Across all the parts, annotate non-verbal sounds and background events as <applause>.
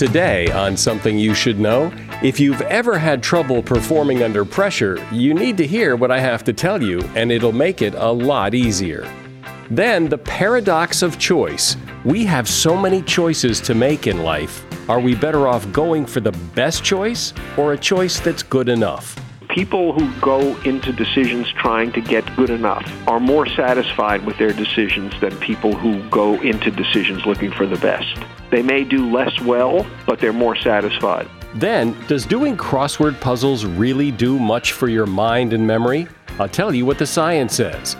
today on Something You Should Know. If you've ever had trouble performing under pressure, you need to hear what I have to tell you, and it'll make it a lot easier. Then, the paradox of choice. We have so many choices to make in life. Are we better off going for the best choice or a choice that's good enough? People who go into decisions trying to get good enough are more satisfied with their decisions than people who go into decisions looking for the best. They may do less well, but they're more satisfied. Then, does doing crossword puzzles really do much for your mind and memory? I'll tell you what the science says.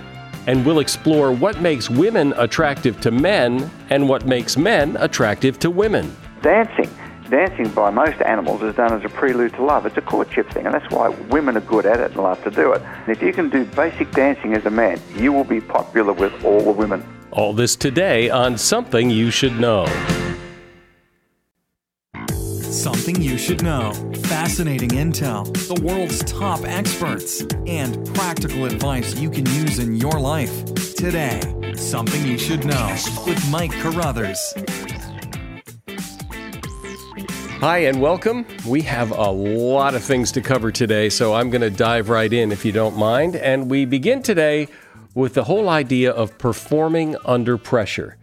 And we'll explore what makes women attractive to men and what makes men attractive to women. Dancing dancing by most animals is done as a prelude to love. It's a courtship thing, and that's why women are good at it and love to do it. And if you can do basic dancing as a man, you will be popular with all the women. All this today on Something You Should Know. Something you should know. Fascinating intel, the world's top experts, and practical advice you can use in your life. Today, Something You Should Know with Mike Carruthers. Hi, and welcome. We have a lot of things to cover today, so I'm going to dive right in if you don't mind. And we begin today with the whole idea of performing under pressure.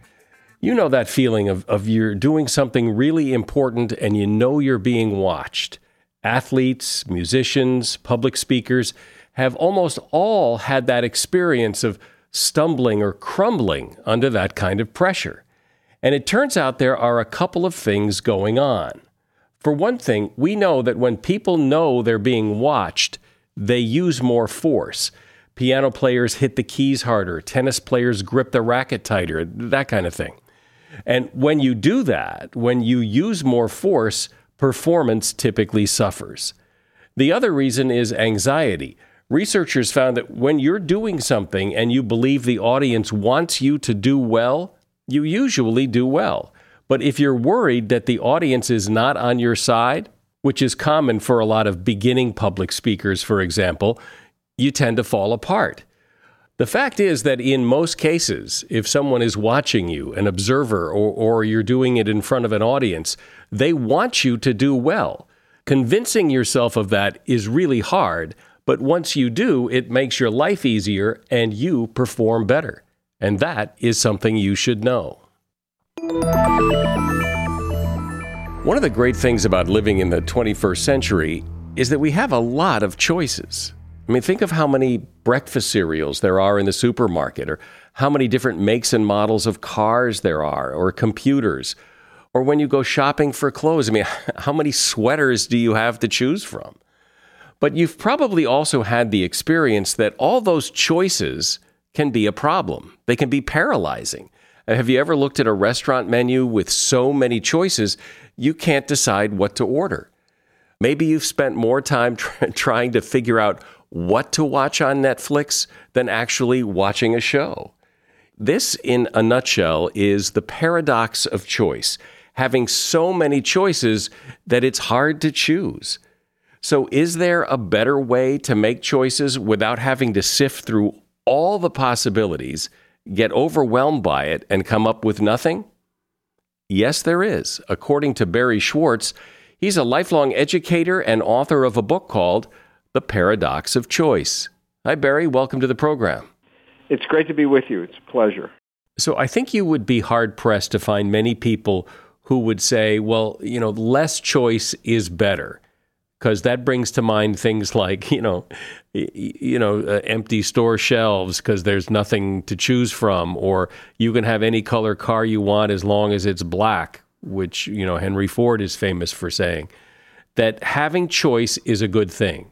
You know that feeling of, of you're doing something really important and you know you're being watched. Athletes, musicians, public speakers have almost all had that experience of stumbling or crumbling under that kind of pressure. And it turns out there are a couple of things going on. For one thing, we know that when people know they're being watched, they use more force. Piano players hit the keys harder, tennis players grip the racket tighter, that kind of thing. And when you do that, when you use more force, performance typically suffers. The other reason is anxiety. Researchers found that when you're doing something and you believe the audience wants you to do well, you usually do well. But if you're worried that the audience is not on your side, which is common for a lot of beginning public speakers, for example, you tend to fall apart. The fact is that in most cases, if someone is watching you, an observer, or, or you're doing it in front of an audience, they want you to do well. Convincing yourself of that is really hard, but once you do, it makes your life easier and you perform better. And that is something you should know. One of the great things about living in the 21st century is that we have a lot of choices. I mean, think of how many breakfast cereals there are in the supermarket, or how many different makes and models of cars there are, or computers, or when you go shopping for clothes. I mean, <laughs> how many sweaters do you have to choose from? But you've probably also had the experience that all those choices can be a problem, they can be paralyzing. Uh, have you ever looked at a restaurant menu with so many choices, you can't decide what to order? Maybe you've spent more time tr- <laughs> trying to figure out what to watch on Netflix than actually watching a show. This, in a nutshell, is the paradox of choice, having so many choices that it's hard to choose. So, is there a better way to make choices without having to sift through all the possibilities get overwhelmed by it and come up with nothing? Yes, there is. According to Barry Schwartz, he's a lifelong educator and author of a book called The Paradox of Choice. Hi, Barry. Welcome to the program. It's great to be with you. It's a pleasure. So, I think you would be hard pressed to find many people who would say, well, you know, less choice is better because that brings to mind things like you know you know uh, empty store shelves because there's nothing to choose from or you can have any color car you want as long as it's black which you know Henry Ford is famous for saying that having choice is a good thing.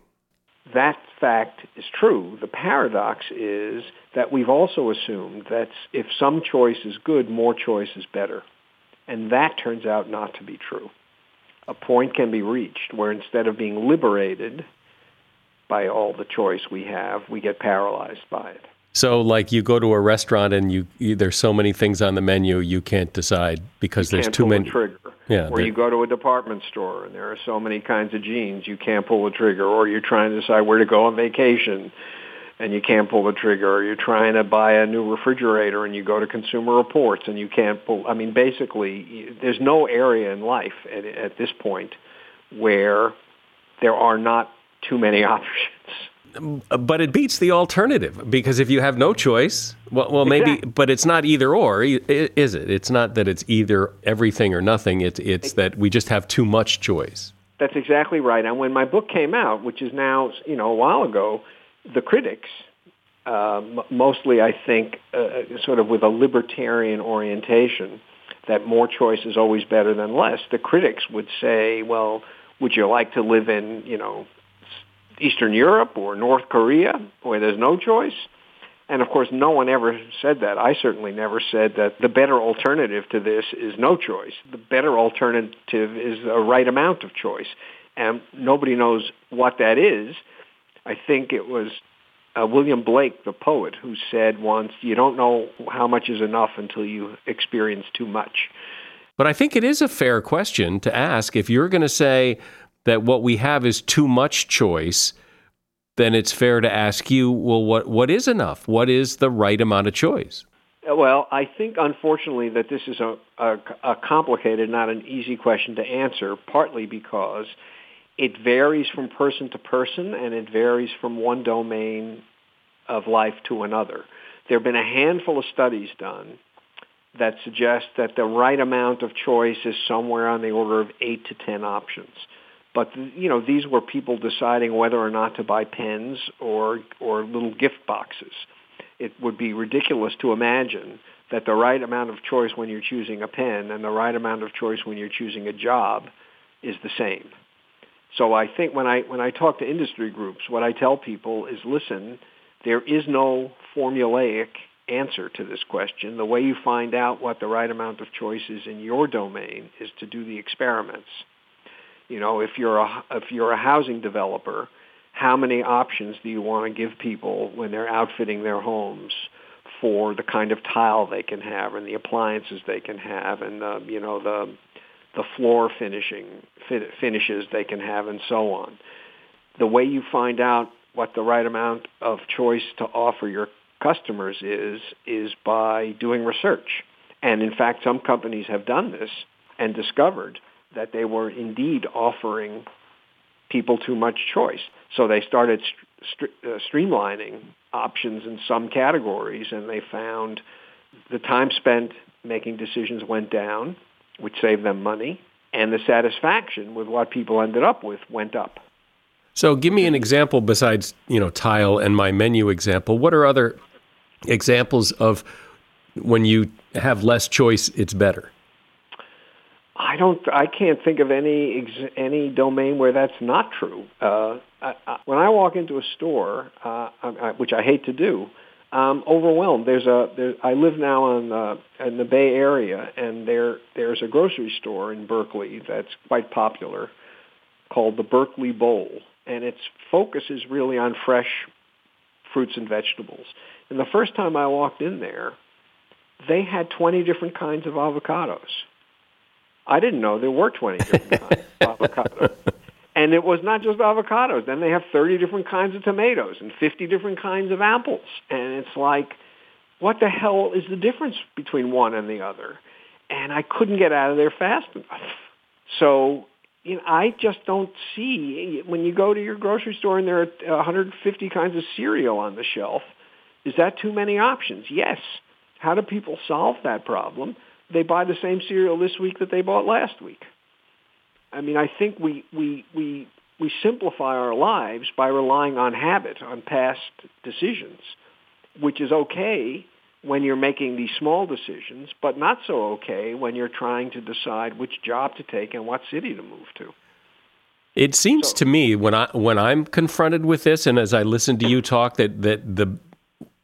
That fact is true. The paradox is that we've also assumed that if some choice is good more choice is better. And that turns out not to be true a point can be reached where instead of being liberated by all the choice we have, we get paralyzed by it. So, like you go to a restaurant and you, you there's so many things on the menu you can't decide because you there's too many. trigger. Yeah, or you go to a department store and there are so many kinds of jeans you can't pull a trigger. Or you're trying to decide where to go on vacation. And you can't pull the trigger, or you're trying to buy a new refrigerator and you go to Consumer Reports and you can't pull. I mean, basically, there's no area in life at, at this point where there are not too many <laughs> options. Mm, but it beats the alternative because if you have no choice, well, well, maybe, Exactly. but it's not either or, is it? It's not that it's either everything or nothing. It's it's that we just have too much choice. That's exactly right. And when my book came out, which is now you know a while ago, the critics, uh, mostly I think, uh, sort of with a libertarian orientation, that more choice is always better than less. The critics would say, well, would you like to live in you know Eastern Europe or North Korea where there's no choice? And of course, no one ever said that. I certainly never said that the better alternative to this is no choice. The better alternative is a right amount of choice. And nobody knows what that is. I think it was uh, William Blake, the poet, who said once, you don't know how much is enough until you experience too much. But I think it is a fair question to ask. If you're going to say that what we have is too much choice, then it's fair to ask you, well, what what is enough? What is the right amount of choice? Uh, Well, I think unfortunately that this is a, a, a complicated, not an easy question to answer, partly because it varies from person to person and it varies from one domain of life to another. There have been a handful of studies done that suggest that the right amount of choice is somewhere on the order of 8 to 10 options. But you know, these were people deciding whether or not to buy pens or or little gift boxes it would be ridiculous to imagine that the right amount of choice when you're choosing a pen and the right amount of choice when you're choosing a job is the same. So I think when I when I talk to industry groups, what I tell people is listen, there is no formulaic answer to this question. The way you find out what the right amount of choice is in your domain is to do the experiments. You know, if you're a if you're a housing developer, how many options do you want to give people when they're outfitting their homes for the kind of tile they can have and the appliances they can have and uh, you know the the floor finishing fin- finishes they can have and so on. The way you find out what the right amount of choice to offer your customers is is by doing research. And in fact, some companies have done this and discovered that they were indeed offering people too much choice. So they started st- uh, streamlining options in some categories, and they found the time spent making decisions went down, which saved them money, and the satisfaction with what people ended up with went up. So give me an example besides, you know, tile and my menu example. What are other examples of when you have less choice, it's better? I don't. I can't think of any ex- any domain where that's not true. Uh, I, I, when I walk into a store, uh, I, I, which I hate to do, I'm overwhelmed. There's a. There, I live now on uh, in the Bay Area, and there there's a grocery store in Berkeley that's quite popular, called the Berkeley Bowl, and its focus is really on fresh fruits and vegetables. And the first time I walked in there, they had 20 different kinds of avocados. I didn't know there were 20 different kinds of <laughs> avocados. And it was not just avocados. Then they have 30 different kinds of tomatoes and 50 different kinds of apples. And it's like, what the hell is the difference between one and the other? And I couldn't get out of there fast enough. So, you know, I just don't see, when you go to your grocery store and there are 150 kinds of cereal on the shelf, is that too many options? Yes. How do people solve that problem? they buy the same cereal this week that they bought last week. I mean, I think we we we we simplify our lives by relying on habit, on past decisions, which is okay when you're making these small decisions, but not so okay when you're trying to decide which job to take and what city to move to. It seems to me when I when I'm confronted with this, and as I listen to you talk, that that the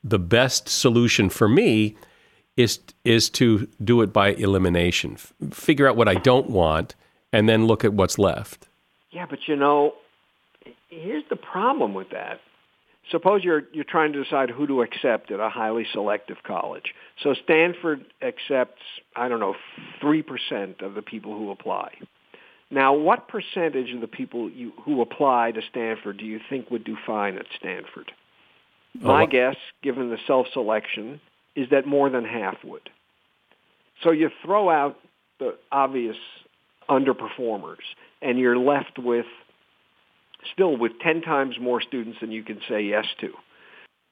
the best solution for me is is to do it by elimination. F- figure out what I don't want, and then look at what's left. Yeah, but you know, here's the problem with that. Suppose you're you're trying to decide who to accept at a highly selective college. So Stanford accepts, I don't know, three percent of the people who apply. Now, what percentage of the people you, who apply to Stanford do you think would do fine at Stanford? My guess, given the self-selection, is that more than half would. So you throw out the obvious underperformers, and you're left with still with 10 times more students than you can say yes to.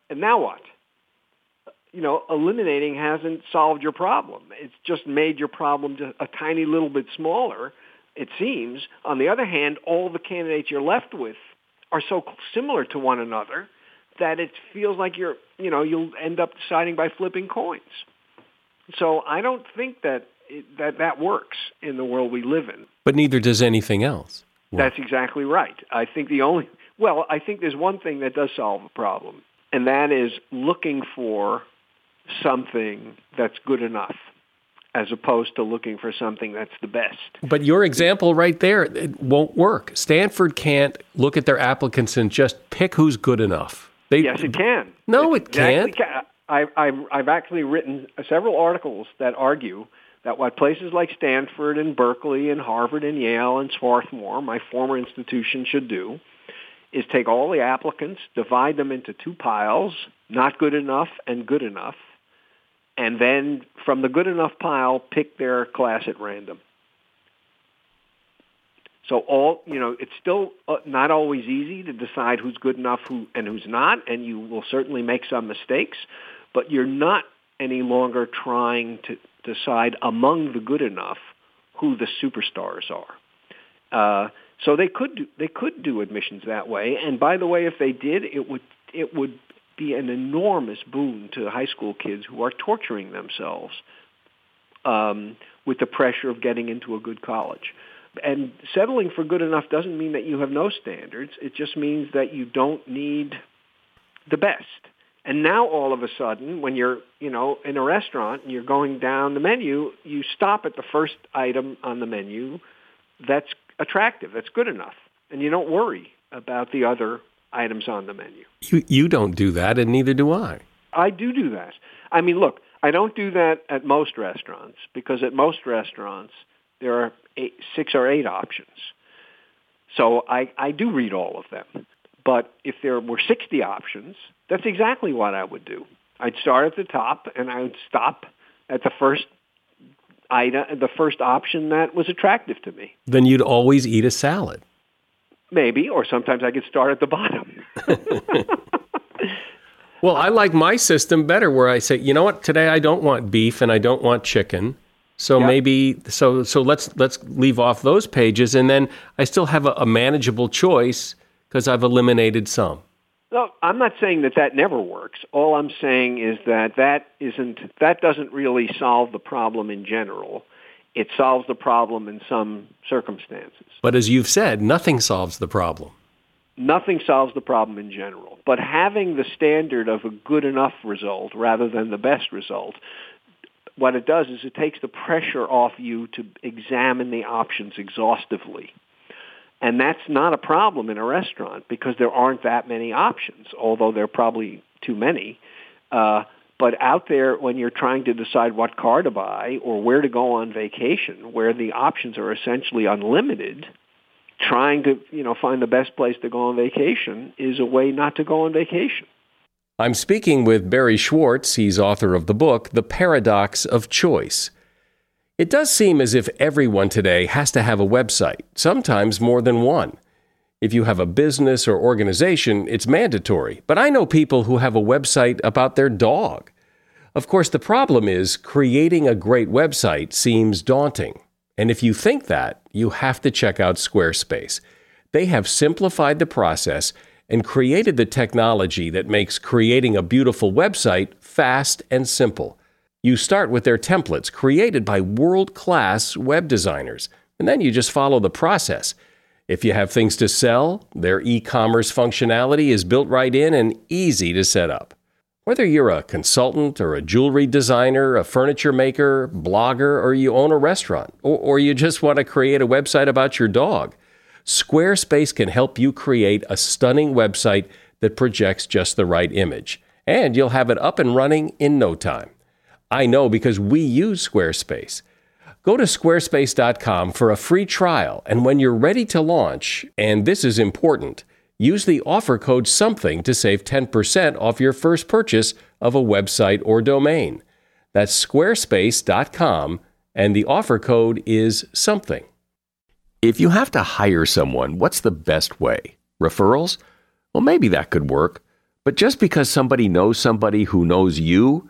And now what? You know, eliminating hasn't solved your problem. It's just made your problem just a tiny little bit smaller, it seems. On the other hand, all the candidates you're left with are so similar to one another that it feels like you're, you know, you'll end up deciding by flipping coins. So I don't think that it, that that works in the world we live in. But neither does anything else. That's exactly right. I think the only well, I think there's one thing that does solve a problem, and that is looking for something that's good enough as opposed to looking for something that's the best. But your example right there, it won't work. Stanford can't look at their applicants and just pick who's good enough. They, yes, it can. No, it, exactly can't. Can. I, I've, I've actually written several articles that argue that what places like Stanford and Berkeley and Harvard and Yale and Swarthmore, my former institution, should do is take all the applicants, divide them into two piles, not good enough and good enough, and then from the good enough pile, pick their class at random. So all you know, it's still uh, not always easy to decide who's good enough who and who's not, and you will certainly make some mistakes. But you're not any longer trying to decide among the good enough who the superstars are. Uh, so they could do, they could do admissions that way. And by the way, if they did, it would it would be an enormous boon to high school kids who are torturing themselves um, with the pressure of getting into a good college. And settling for good enough doesn't mean that you have no standards. It just means that you don't need the best. And now all of a sudden, when you're, you know, in a restaurant and you're going down the menu, you stop at the first item on the menu that's attractive, that's good enough. And you don't worry about the other items on the menu. You, you don't do that, and neither do I. I do do that. I mean, look, I don't do that at most restaurants because at most restaurants there are eight, six or eight options. So I, I do read all of them. But if there were 60 options, that's exactly what I would do. I'd start at the top and I would stop at the first item, the first option that was attractive to me. Then you'd always eat a salad. Maybe, or sometimes I could start at the bottom. <laughs> <laughs> well, I like my system better where I say, you know what, today I don't want beef and I don't want chicken. So yep. maybe so so let's let's leave off those pages and then I still have a, a manageable choice because I've eliminated some. No, I'm not saying that that never works. All I'm saying is that that isn't that doesn't really solve the problem in general. It solves the problem in some circumstances. But as you've said, nothing solves the problem. Nothing solves the problem in general. But having the standard of a good enough result rather than the best result, what it does is it takes the pressure off you to examine the options exhaustively. And that's not a problem in a restaurant because there aren't that many options, although there are probably too many. Uh, but out there, when you're trying to decide what car to buy or where to go on vacation, where the options are essentially unlimited, trying to you know find the best place to go on vacation is a way not to go on vacation. I'm speaking with Barry Schwartz. He's author of the book The Paradox of Choice. It does seem as if everyone today has to have a website, sometimes more than one. If you have a business or organization, it's mandatory. But I know people who have a website about their dog. Of course, the problem is creating a great website seems daunting. And if you think that, you have to check out Squarespace. They have simplified the process and created the technology that makes creating a beautiful website fast and simple. You start with their templates created by world class web designers, and then you just follow the process. If you have things to sell, their e commerce functionality is built right in and easy to set up. Whether you're a consultant or a jewelry designer, a furniture maker, blogger, or you own a restaurant, or, or, you just want to create a website about your dog, Squarespace can help you create a stunning website that projects just the right image. And you'll have it up and running in no time. I know because we use Squarespace. Go to squarespace.com for a free trial, and when you're ready to launch, and this is important, use the offer code SOMETHING to save 10% off your first purchase of a website or domain. That's squarespace.com, and the offer code is SOMETHING. If you have to hire someone, what's the best way? Referrals? Well, maybe that could work. But just because somebody knows somebody who knows you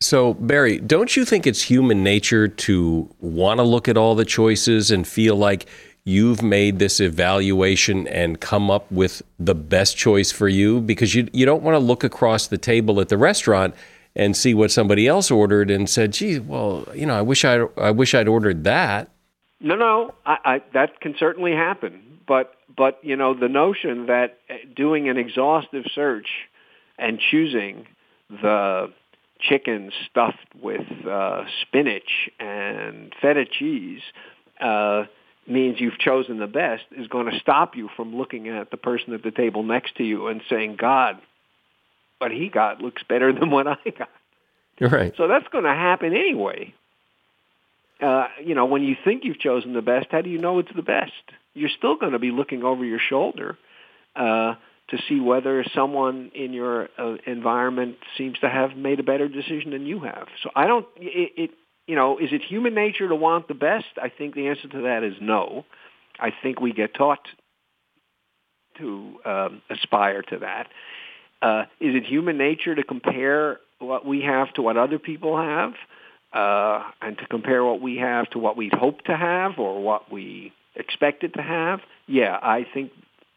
So, Barry, don't you think it's human nature to want to look at all the choices and feel like you've made this evaluation and come up with the best choice for you? Because you, you don't want to look across the table at the restaurant and see what somebody else ordered and said, "Gee, well, you know, I wish I I wish I'd ordered that." No, no, I, I, that can certainly happen. But but you know, the notion that eh, doing an exhaustive search and choosing the chicken stuffed with uh, spinach and feta cheese uh, means you've chosen the best is going to stop you from looking at the person at the table next to you and saying, "God, what he got looks better than what I got. Right. So that's going to happen anyway. Uh, you know, when you think you've chosen the best, how do you know it's the best? You're still going to be looking over your shoulder uh, to see whether someone in your uh, environment seems to have made a better decision than you have. So I don't. It, it you know, is it human nature to want the best? I think the answer to that is no. I think we get taught to um, aspire to that. Uh, is it human nature to compare what we have to what other people have, uh, and to compare what we have to what we'd hope to have or what we expected to have? Yeah, I think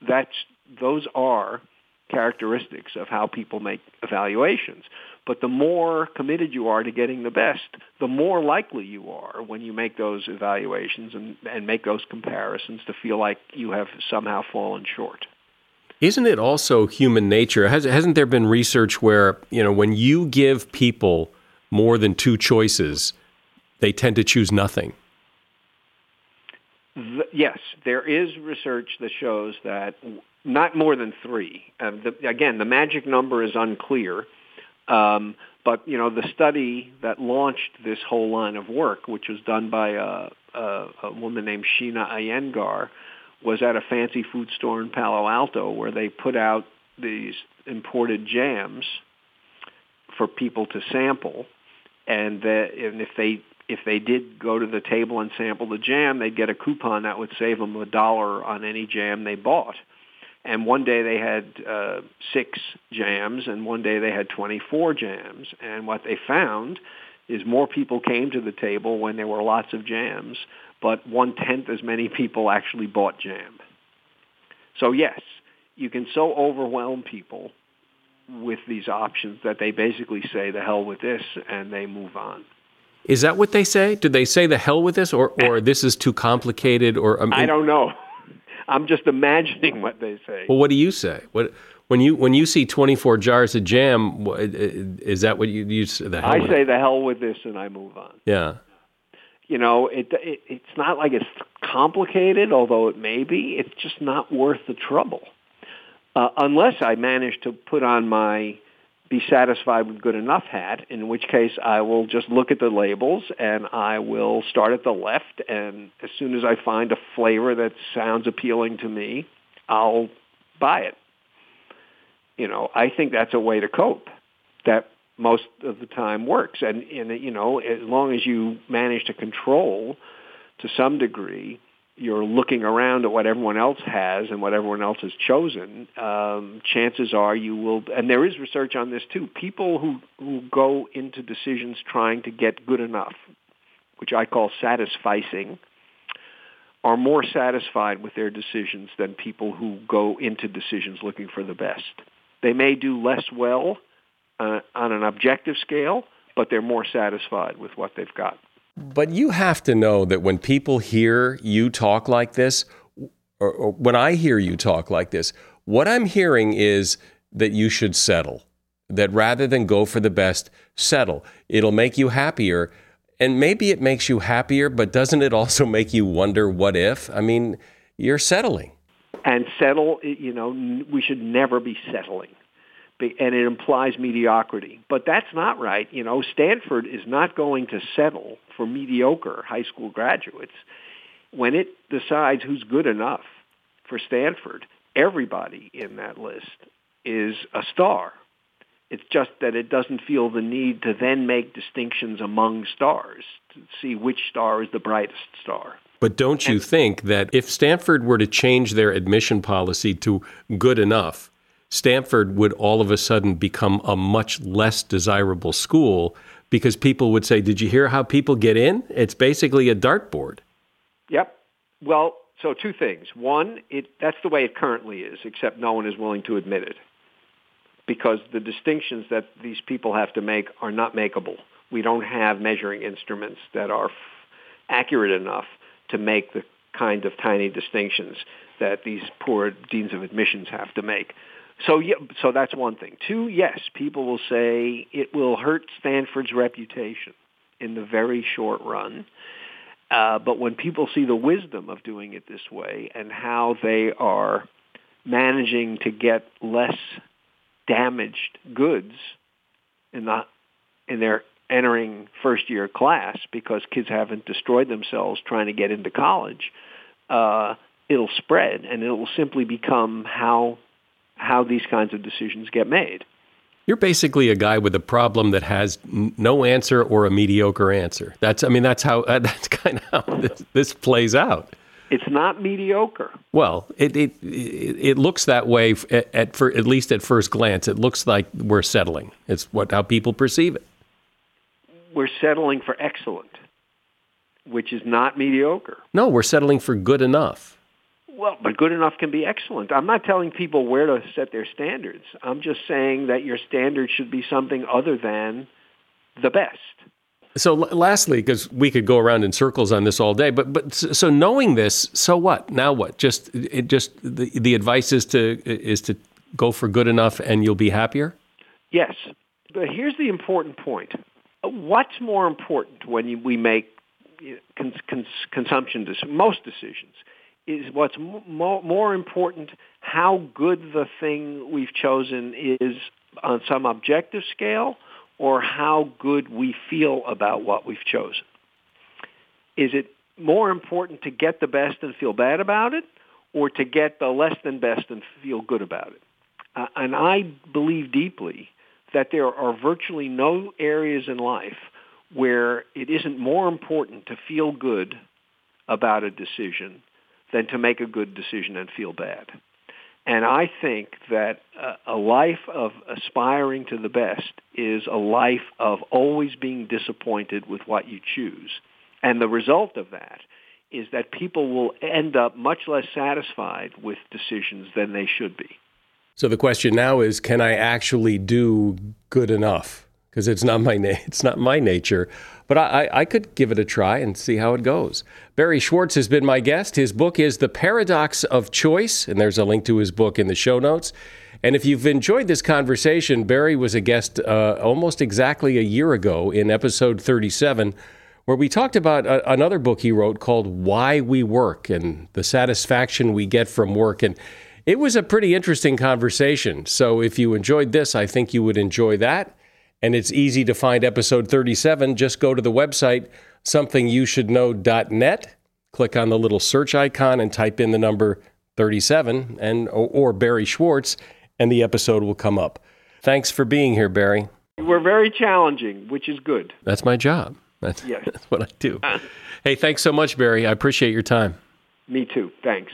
that's those are characteristics of how people make evaluations. But the more committed you are to getting the best, the more likely you are when you make those evaluations and, and make those comparisons to feel like you have somehow fallen short. Isn't it also human nature? Has, hasn't there been research where, you know, when you give people more than two choices, they tend to choose nothing? Yes, there is research that shows that not more than three. Uh, the, again, the magic number is unclear, Um, but you know, the study that launched this whole line of work, which was done by a, a, a woman named Sheena Iyengar, was at a fancy food store in Palo Alto where they put out these imported jams for people to sample, and, that, and if they if they did go to the table and sample the jam, they'd get a coupon that would save them a dollar on any jam they bought. And one day they had uh, six jams, and one day they had 24 jams. And what they found is more people came to the table when there were lots of jams, but one-tenth as many people actually bought jam. So yes, you can so overwhelm people with these options that they basically say the hell with this and they move on. Is that what they say? Do they say the hell with this, or or <laughs> this is too complicated, or mean, I don't know. I'm just imagining what they say. Well, what do you say? What when you when you see 24 jars of jam, is that what you use? The hell I say the hell with this, and I move on. Yeah. You know, it, it it's not like it's complicated, although it may be. It's just not worth the trouble uh, unless I manage to put on my be satisfied with good enough hat, in which case I will just look at the labels and I will start at the left and as soon as I find a flavor that sounds appealing to me, I'll buy it. You know, I think that's a way to cope that most of the time works. And, and you know, as long as you manage to control to some degree you're looking around at what everyone else has and what everyone else has chosen, um, chances are you will, and there is research on this too, people who, who go into decisions trying to get good enough, which I call satisficing, are more satisfied with their decisions than people who go into decisions looking for the best. They may do less well uh, on an objective scale, but they're more satisfied with what they've got. But you have to know that when people hear you talk like this, or, or, when I hear you talk like this, what I'm hearing is that you should settle. That rather than go for the best, settle. It'll make you happier. And maybe it makes you happier, but doesn't it also <laughs> make you wonder what if? I mean, you're settling. And settle, you know, we should never be settling and it implies mediocrity. But that's not right. You know, Stanford is not going to settle for mediocre high school graduates. When it decides who's good enough for Stanford, everybody in that list is a star. It's just that it doesn't feel the need to then make distinctions among stars to see which star is the brightest star. But don't you and, think that if Stanford were to change their admission policy to good enough, Stanford would all of a sudden become a much less desirable school because people would say, Did you hear how people get in? It's basically a dartboard. Yep. Well, so two things. One, it, that's the way it currently is, except no one is willing to admit it because the distinctions that these people have to make are not makeable. We don't have measuring instruments that are f- accurate enough to make the kind of tiny distinctions that these poor deans of admissions have to make. So yeah, so that's one thing. Two, yes, people will say it will hurt Stanford's reputation in the very short run. Uh, but when people see the wisdom of doing it this way and how they are managing to get less damaged goods in the in their entering first year class because kids haven't destroyed themselves trying to get into college, uh, it'll spread and it will simply become how how these kinds of decisions get made. You're basically a guy with a problem that has no answer or a mediocre answer. That's, I mean, that's how <laughs> uh, that's kind of how this, this, plays out. It's not mediocre. Well, it it it looks that way at, at for at least at first glance. It looks like we're settling. It's what how people perceive it. We're settling for excellent, which is not mediocre. No, we're settling for good enough. Well, but good enough can be excellent. I'm not telling people where to set their standards. I'm just saying that your standard should be something other than the best. So, lastly, because we could go around in circles on this all day, but but so knowing this, so what? Now what? Just it just the the advice is to is to go for good enough, and you'll be happier. Yes, but here's the important point: what's more important when you, we make eh, cons, cons, consumption most decisions? Is what's more, more important how good the thing we've chosen is on some objective scale or how good we feel about what we've chosen. Is it more important to get the best and feel bad about it or to get the less than best and feel good about it? Uh, and I believe deeply that there are virtually no areas in life where it isn't more important to feel good about a decision than to make a good decision and feel bad. And I think that a life of aspiring to the best is a life of always being disappointed with what you choose. And the result of that is that people will end up much less satisfied with decisions than they should be. So the question now is can I actually do good enough? Because it's not my na- <laughs> it's not my nature, but I, I could give it a try and see how it goes. Barry Schwartz has been my guest. His book is The Paradox of Choice, and there's a link to his book in the show notes. And if you've enjoyed this conversation, Barry was a guest uh, almost exactly a year ago in episode 37 where we talked about a, another book he wrote called Why We Work and the satisfaction we get from work. And it was a pretty interesting conversation. So if you enjoyed this, I think you would enjoy that. And it's easy to find episode 37. Just go to the website, somethingyoushouldknow.net, click on the little search icon and type in the number 37 and or Barry Schwartz, and the episode will come up. Thanks for being here, Barry. We're very challenging, which is good. That's my job. That's, yes. <laughs> that's what I do. Uh. hey, thanks so much, Barry. I appreciate your time. Me too. Thanks.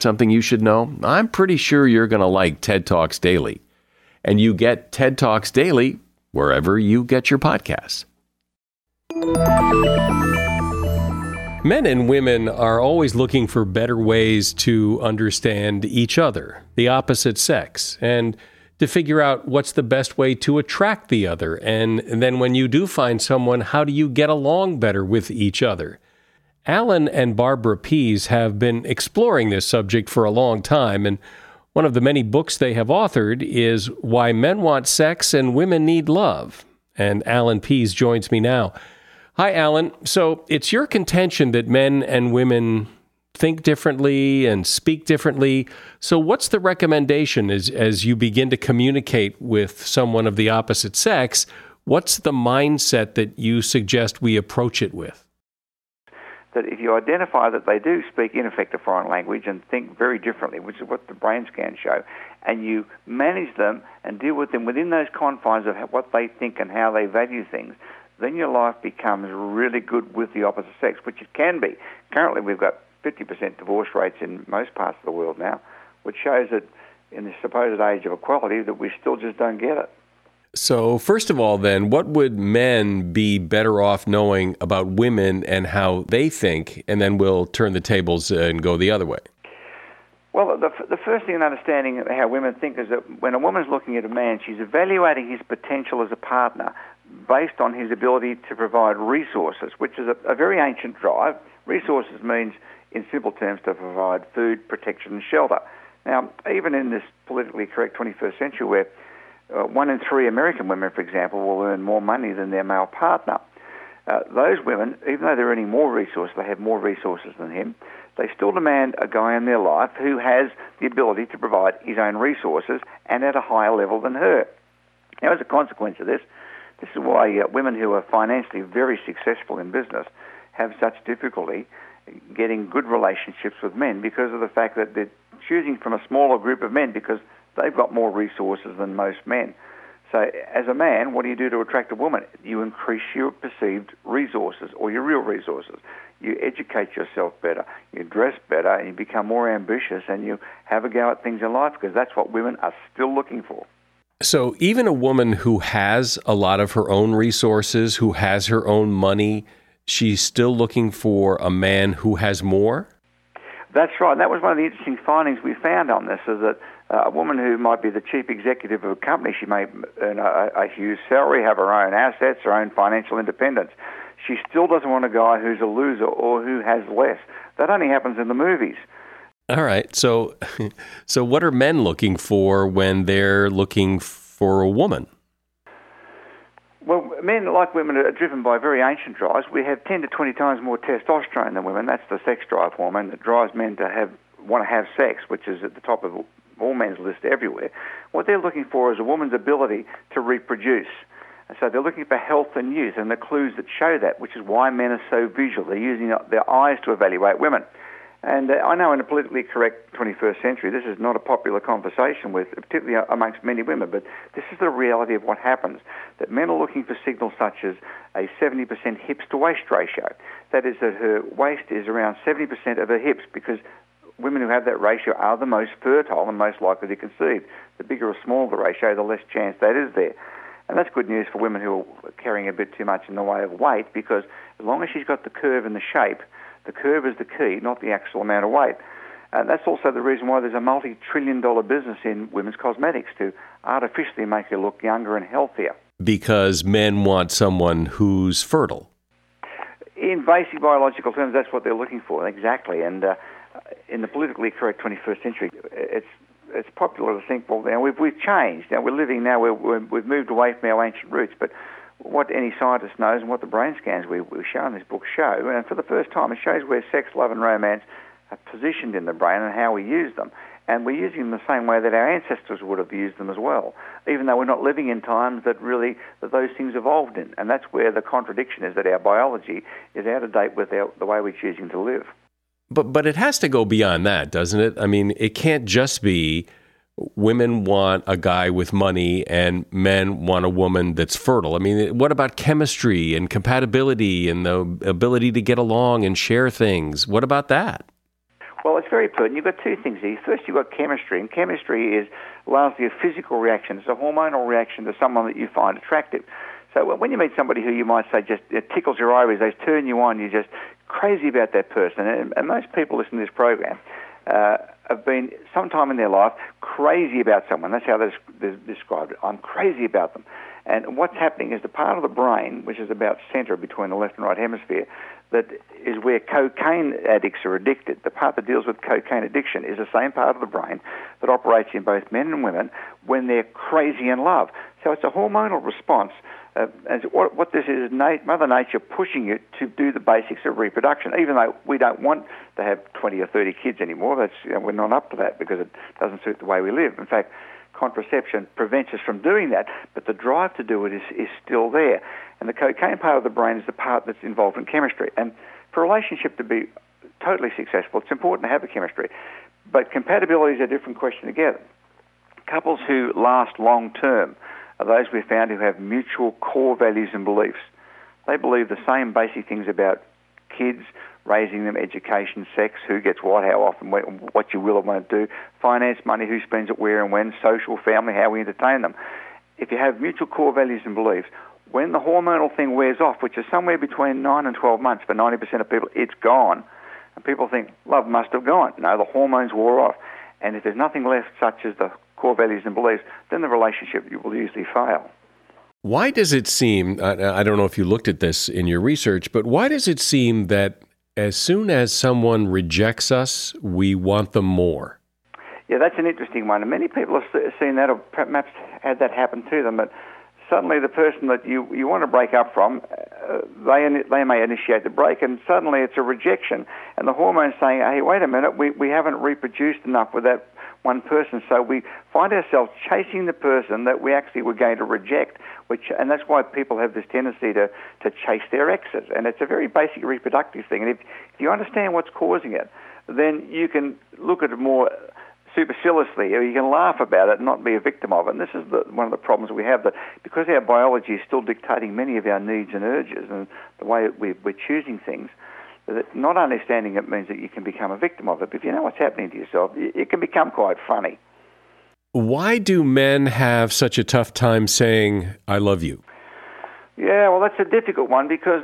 something you should know, I'm pretty sure you're going to like TED Talks Daily. And you get TED Talks Daily wherever you get your podcasts. Men and women are always looking for better ways to understand each other, the opposite sex, and to figure out what's the best way to attract the other. And then when you do find someone, how do you get along better with each other? Allan and Barbara Pease have been exploring this subject for a long time, and one of the many books they have authored is Why Men Want Sex and Women Need Love. And Allan Pease joins me now. Hi, Allan. So it's your contention that men and women think differently and speak differently. So, what's the recommendation as, as you begin to communicate with someone of the opposite sex? What's the mindset that you suggest we approach it with? That if you identify that they do speak ineffective foreign language and think very differently, which is what the brain scans show, and you manage them and deal with them within those confines of what they think and how they value things, then your life becomes really good with the opposite sex, which it can be. Currently, we've got 50% divorce rates in most parts of the world now, which shows that in the supposed age of equality that we still just don't get it. So, first of all, then, what would men be better off knowing about women and how they think? And then we'll turn the tables and go the other way. Well, the, the first thing in understanding how women think is that when a woman's looking at a man, she's evaluating his potential as a partner based on his ability to provide resources, which is a, a very ancient drive. Resources means, in simple terms, to provide food, protection, and shelter. Now, even in this politically correct 21st century where uh, one in three American women, for example, will earn more money than their male partner. Uh, those women, even though they're earning more resources, they have more resources than him, they still demand a guy in their life who has the ability to provide his own resources and at a higher level than her. Now, as a consequence of this, this is why uh, women who are financially very successful in business have such difficulty getting good relationships with men because of the fact that they're choosing from a smaller group of men because they've got more resources than most men. So, as a man, what do you do to attract a woman? You increase your perceived resources or your real resources. You educate yourself better, you dress better, and you become more ambitious, and you have a go at things in life because that's what women are still looking for. So, even a woman who has a lot of her own resources, who has her own money, she's still looking for a man who has more? That's right. And that was one of the interesting findings we found on this is that uh, a woman who might be the chief executive of a company, she may earn a, a huge salary, have her own assets, her own financial independence. She still doesn't want a guy who's a loser or who has less. That only happens in the movies. All right. So, <laughs> so what are men looking for when they're looking for a woman? Well, men, like women, are driven by very ancient drives. We have 10 to 20 times more testosterone than women. That's the sex drive hormone that drives men to have want to have sex, which is at the top of all men's list everywhere. What they're looking for is a woman's ability to reproduce. And so they're looking for health and youth and the clues that show that, which is why men are so visual. They're using their eyes to evaluate women. And uh, I know in a politically correct 21st century, this is not a popular conversation with, particularly amongst many women, but this is the reality of what happens. That men are looking for signals such as a 70% hips to waist ratio. That is that her waist is around 70% of her hips because women who have that ratio are the most fertile and most likely to conceive. The bigger or smaller the ratio, the less chance that is there. And that's good news for women who are carrying a bit too much in the way of weight because as long as she's got the curve and the shape, the curve is the key, not the actual amount of weight. And that's also the reason why there's a multi trillion dollar business in women's cosmetics to artificially make you look younger and healthier. Because men want someone who's fertile. In basic biological terms, that's what they're looking for, exactly. And uh, in the politically correct 21st century, it's it's popular to think, well, now we've we've changed. Now we're living now we're, we have moved away from our ancient roots, but what any scientist knows and what the brain scans we, we show in this book show, and for the first time, it shows where sex, love, and romance are positioned in the brain and how we use them. And we're using them the same way that our ancestors would have used them as well, even though we're not living in times that really that those things evolved in. And that's where the contradiction is that our biology is out of date with our, the way we're choosing to live. But but it has to go beyond that, doesn't it? I mean, it can't just be women want a guy with money and men want a woman that's fertile. I mean, what about chemistry and compatibility and the ability to get along and share things? What about that? Well, it's very pertinent. You've got two things here. First, you've got chemistry, and chemistry is largely a physical reaction. It's a hormonal reaction to someone that you find attractive. So when you meet somebody who you might say just it tickles your iris, they turn you on, you're just crazy about that person. And, and most people listening to this program uh, have been sometime in their life crazy about someone. That's how they're, described it. I'm crazy about them. And what's happening is the part of the brain, which is about center between the left and right hemisphere, that is where cocaine addicts are addicted. The part that deals with cocaine addiction is the same part of the brain that operates in both men and women when they're crazy in love. So it's a hormonal response uh, as what, what this is, nat- Mother Nature pushing you to do the basics of reproduction, even though we don't want to have 20 or 30 kids anymore. That's, you know, we're not up to that because it doesn't suit the way we live. In fact, contraception prevents us from doing that, but the drive to do it is, is still there. And the cocaine part of the brain is the part that's involved in chemistry. And for a relationship to be totally successful, it's important to have the chemistry. But compatibility is a different question again. Couples who last long term are those we found who have mutual core values and beliefs. They believe the same basic things about kids, raising them, education, sex, who gets what, how often, what you will or won't do, finance, money, who spends it where and when, social, family, how we entertain them. If you have mutual core values and beliefs, when the hormonal thing wears off, which is somewhere between 9 and 12 months for 90% of people, it's gone. And people think, love must have gone. No, the hormones wore off. And if there's nothing left, such as the core values and beliefs, then the relationship will usually fail. Why does it seem, I don't know if you looked at this in your research, but why does it seem that as soon as someone rejects us, we want them more? Yeah, that's an interesting one. And many people have seen that or perhaps had that happen to them. But suddenly the person that you, you want to break up from, uh, they, they may initiate the break, and suddenly it's a rejection. And the hormone's saying, hey, wait a minute, we, we haven't reproduced enough with that one person. So we find ourselves chasing the person that we actually were going to reject, which, and that's why people have this tendency to, to chase their exes. And it's a very basic reproductive thing. And if, if you understand what's causing it, then you can look at it more superciliously, or you can laugh about it and not be a victim of it. And this is the, one of the problems we have that because our biology is still dictating many of our needs and urges and the way we, we're choosing things, that not understanding it means that you can become a victim of it. But if you know what's happening to yourself, it can become quite funny. Why do men have such a tough time saying, I love you? Yeah, well, that's a difficult one because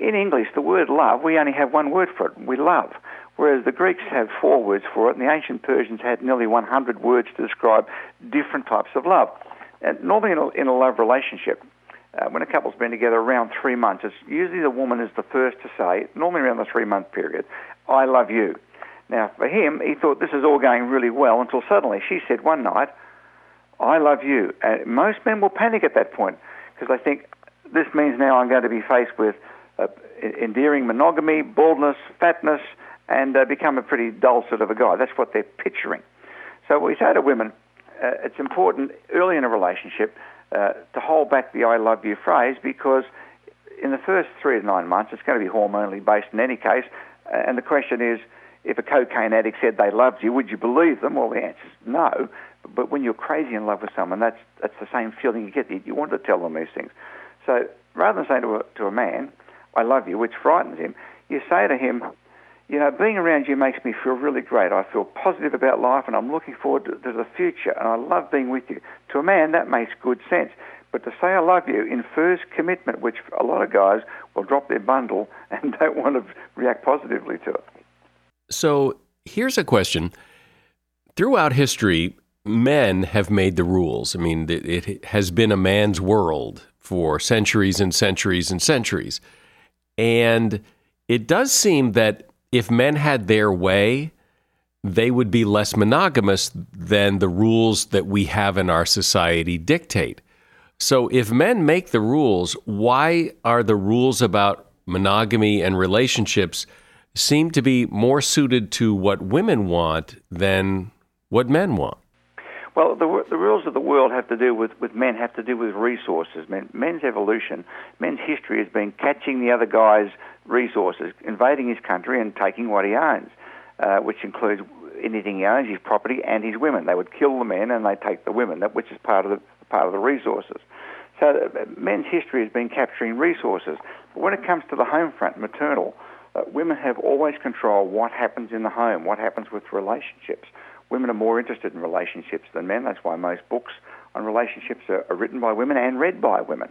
in English, the word love, we only have one word for it. We love whereas the Greeks have four words for it, and the ancient Persians had nearly 100 words to describe different types of love. And normally in a, in a love relationship, uh, when a couple's been together around three months, it's usually the woman is the first to say, normally around the three-month period, I love you. Now, for him, he thought this is all going really well until suddenly she said one night, I love you. And most men will panic at that point because they think, this means now I'm going to be faced with uh, endearing monogamy, baldness, fatness, and uh, become a pretty dull sort of a guy. That's what they're picturing. So we say to women, uh, it's important early in a relationship uh, to hold back the I love you phrase because in the first three to nine months, it's going to be hormonally based in any case. Uh, and the question is, if a cocaine addict said they loved you, would you believe them? Well, the answer is no. But when you're crazy in love with someone, that's, that's the same feeling you get. You want to tell them these things. So rather than saying to a, to a man, I love you, which frightens him, you say to him, you know, being around you makes me feel really great. I feel positive about life and I'm looking forward to, the future and I love being with you. To a man, that makes good sense. But to say I love you infers commitment, which a lot of guys will drop their bundle <laughs> and don't want to react positively to it. So here's a question. Throughout history, men have made the rules. I mean, it has been a man's world for centuries and centuries and centuries. And it does seem that if men had their way, they would be less monogamous than the rules that we have in our society dictate. So if men make the rules, why are the rules about monogamy and relationships seem to be more suited to what women want than what men want? Well, the, the rules of the world have to do with, with men, have to do with resources. Men, men's evolution, men's history has been catching the other guy's resources, invading his country and taking what he owns, uh, which includes anything he owns, his property and his women. They would kill the men and they take the women, which is part of the part of the resources. So uh, men's history has been capturing resources. But when it comes to the home front, maternal, uh, women have always controlled what happens in the home, what happens with relationships women are more interested in relationships than men. That's why most books on relationships are, are written by women and read by women.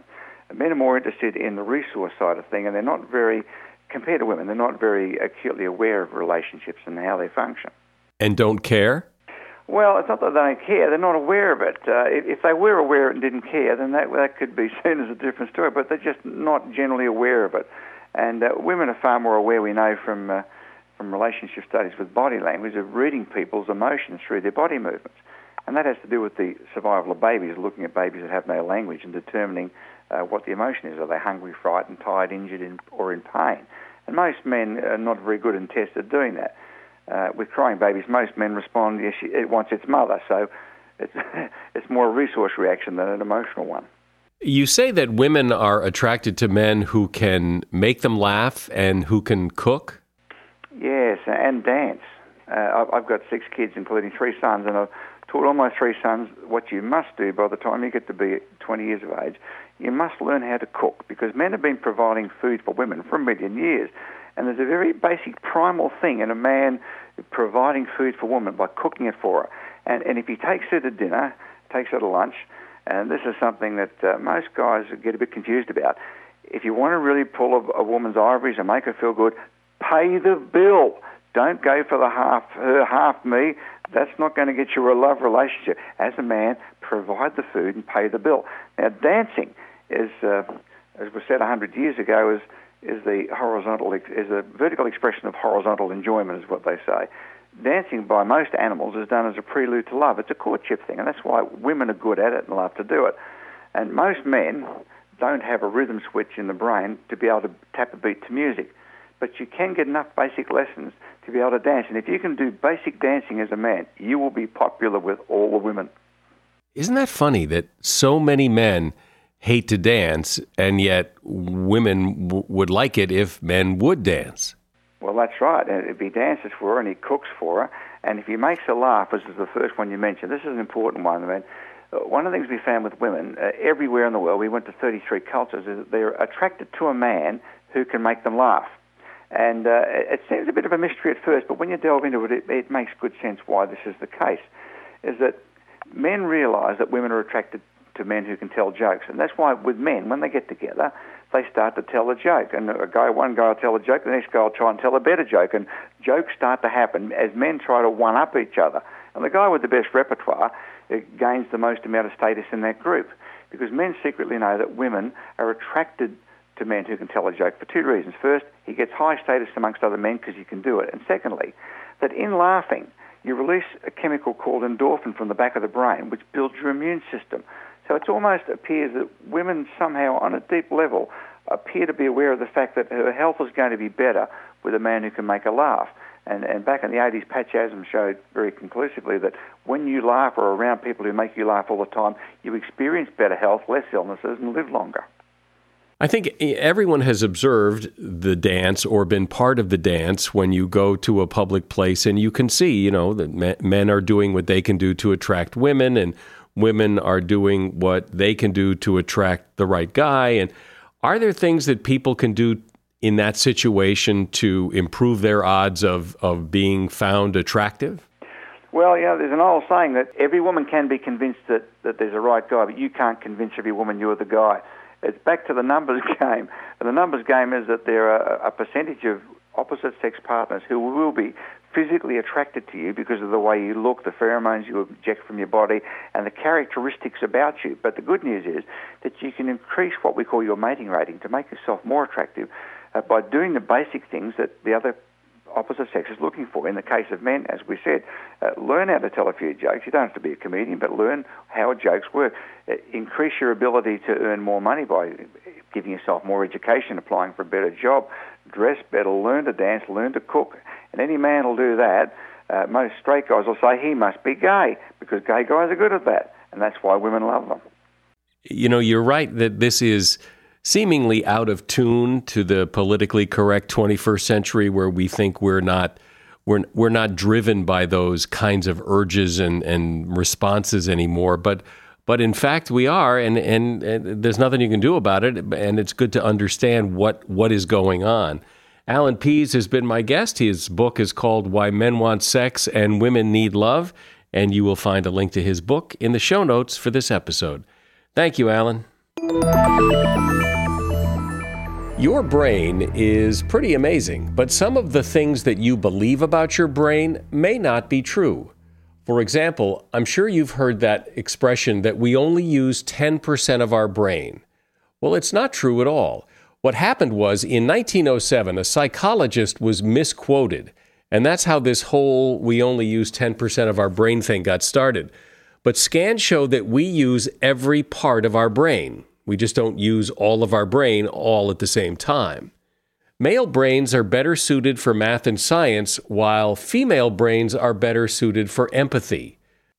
And men are more interested in the resource side of things, and they're not very, compared to women, they're not very acutely aware of relationships and how they function. And don't care? Well, it's not that they don't care; they're not aware of it. Uh, if, they were aware and didn't care, then that that could be <laughs> seen as a different story. But they're just not generally aware of it. And uh, women are far more aware. We know from uh, from relationship studies with body language of reading people's emotions through their body movements. And that has to do with the survival of babies, looking at babies that have no language and determining uh, what the emotion is. Are they hungry, frightened, tired, injured, in, or in pain? And most men are not very good and tested at doing that. Uh, with crying babies, most men respond, yes, it wants its mother. So <laughs> it's, it's more a resource reaction than an emotional one. You say that women are attracted to men who can make them laugh and who can cook? Yes, and dance. Uh, I've got six kids, including three sons, and I've taught all my three sons what you must do by the time you get to be 20 years of age. You must learn how to cook because men have been providing food for women for a million years. And there's a very basic primal thing in a man providing food for women by cooking it for her. And, and if he takes her to dinner, takes her to lunch, and this is something that uh, most guys get a bit confused about. If you want to really pull a, a woman's ivories and make her feel good, pay the bill. Don't go for the half her, half me. That's not going to get you a love relationship. As a man, provide the food and pay the bill. Now, dancing is, uh, as was said hundred years ago, is is the horizontal is a vertical expression of horizontal enjoyment, is what they say. Dancing by most animals is done as a prelude to love. It's a courtship thing, and that's why women are good at it and love to do it. And most men don't have a rhythm switch in the brain to be able to tap a beat to music but you can get enough basic lessons to be able to dance. And if you can do basic dancing as a man, you will be popular with all the women. Isn't that funny that so many men hate to dance, and yet women w- would like it if men would dance? Well, that's right. And if he dances for her and he cooks for her, And if he makes her laugh, this is the first one you mentioned, this is an important one, I mean, uh, one of the things we found with women uh, everywhere in the world, we went to 33 cultures, is that they're attracted to a man who can make them laugh. And uh, it seems a bit of a mystery at first, but when you delve into it, it, it makes good sense why this is the case. Is that men realise that women are attracted to men who can tell jokes, and that's why with men, when they get together, they start to tell a joke. And a guy, one guy will tell a joke, the next guy will try and tell a better joke, and jokes start to happen as men try to one up each other. And the guy with the best repertoire gains the most amount of status in that group, because men secretly know that women are attracted to men who can tell a joke for two reasons. First, he gets high status amongst other men because he can do it. And secondly, that in laughing, you release a chemical called endorphin from the back of the brain, which builds your immune system. So it almost appears that women somehow, on a deep level, appear to be aware of the fact that her health is going to be better with a man who can make her laugh. And, and back in the 80s, Pat Chasm showed very conclusively that when you laugh or around people who make you laugh all the time, you experience better health, less illnesses, and live longer. I think everyone has observed the dance or been part of the dance when you go to a public place and you can see, you know, that men are doing what they can do to attract women and women are doing what they can do to attract the right guy. And are there things that people can do in that situation to improve their odds of, of being found attractive? Well, yeah, there's an old saying that every woman can be convinced that, that there's a right guy, but you can't convince every woman you're the guy. It's back to the numbers <laughs> game. And the numbers game is that there are a percentage of opposite sex partners who will be physically attracted to you because of the way you look, the pheromones you eject from your body, and the characteristics about you. But the good news is that you can increase what we call your mating rating to make yourself more attractive uh, by doing the basic things that the other opposite sex is looking for. In the case of men, as we said, uh, learn how to tell a few jokes. You don't have to be a comedian, but learn how jokes work. Uh, increase your ability to earn more money by giving yourself more education, applying for a better job, dress better, learn to dance, learn to cook. And any man will do that. Uh, most straight guys will say he must be gay because gay guys are good at that. And that's why women love them. You know, you're right that this is seemingly out of tune to the politically correct 21st century where we think we're not we're, we're not driven by those kinds of urges and, and responses anymore. But but in fact we are and, and, and there's nothing you can do about it and it's good to understand what what is going on. Allan Pease has been my guest. His book is called Why Men Want Sex and Women Need Love and you will find a link to his book in the show notes for this episode. Thank you Allan your brain is pretty amazing, but some of the things that you believe about your brain may not be true. For example, I'm sure you've heard that expression that we only use 10% of our brain. Well, it's not true at all. What happened was in 1907, a psychologist was misquoted, and that's how this whole we only use 10% of our brain thing got started. But scans show that we use every part of our brain. We just don't use all of our brain all at the same time. Male brains are better suited for math and science, while female brains are better suited for empathy.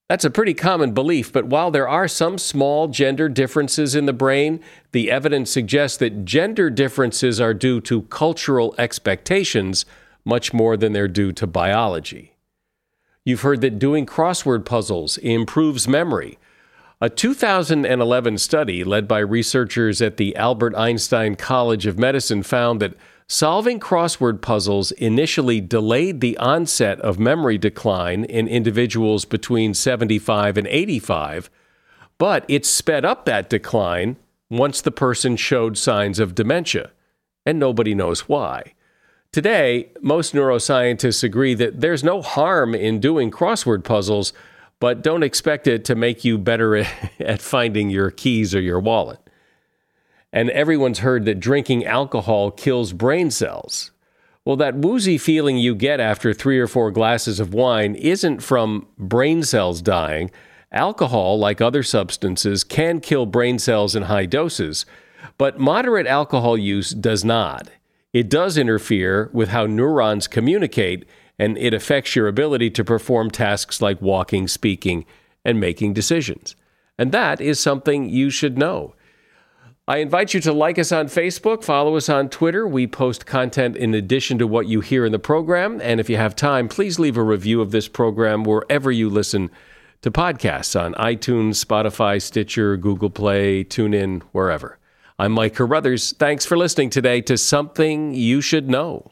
That's a pretty common belief, but while there are some small gender differences in the brain, the evidence suggests that gender differences are due to cultural expectations much more than they're due to biology. You've heard that doing crossword puzzles improves memory. A 2011 study led by researchers at the Albert Einstein College of Medicine found that solving crossword puzzles initially delayed the onset of memory decline in individuals between 75 and 85, but it sped up that decline once the person showed signs of dementia, and nobody knows why. Today, most neuroscientists agree that there's no harm in doing crossword puzzles but don't expect it to make you better <laughs> at finding your keys or your wallet. And everyone's heard that drinking alcohol kills brain cells. Well, that woozy feeling you get after three or four glasses of wine isn't from brain cells dying. Alcohol, like other substances, can kill brain cells in high doses, but moderate alcohol use does not. It does interfere with how neurons communicate and it affects your ability to perform tasks like walking, speaking, and making decisions. And that is something you should know. I invite you to like us on Facebook, follow us on Twitter. We post content in addition to what you hear in the program. And if you have time, please leave a review of this program wherever you listen to podcasts on iTunes, Spotify, Stitcher, Google Play, TuneIn, wherever. I'm Mike Carruthers. Thanks for listening today to Something You Should Know.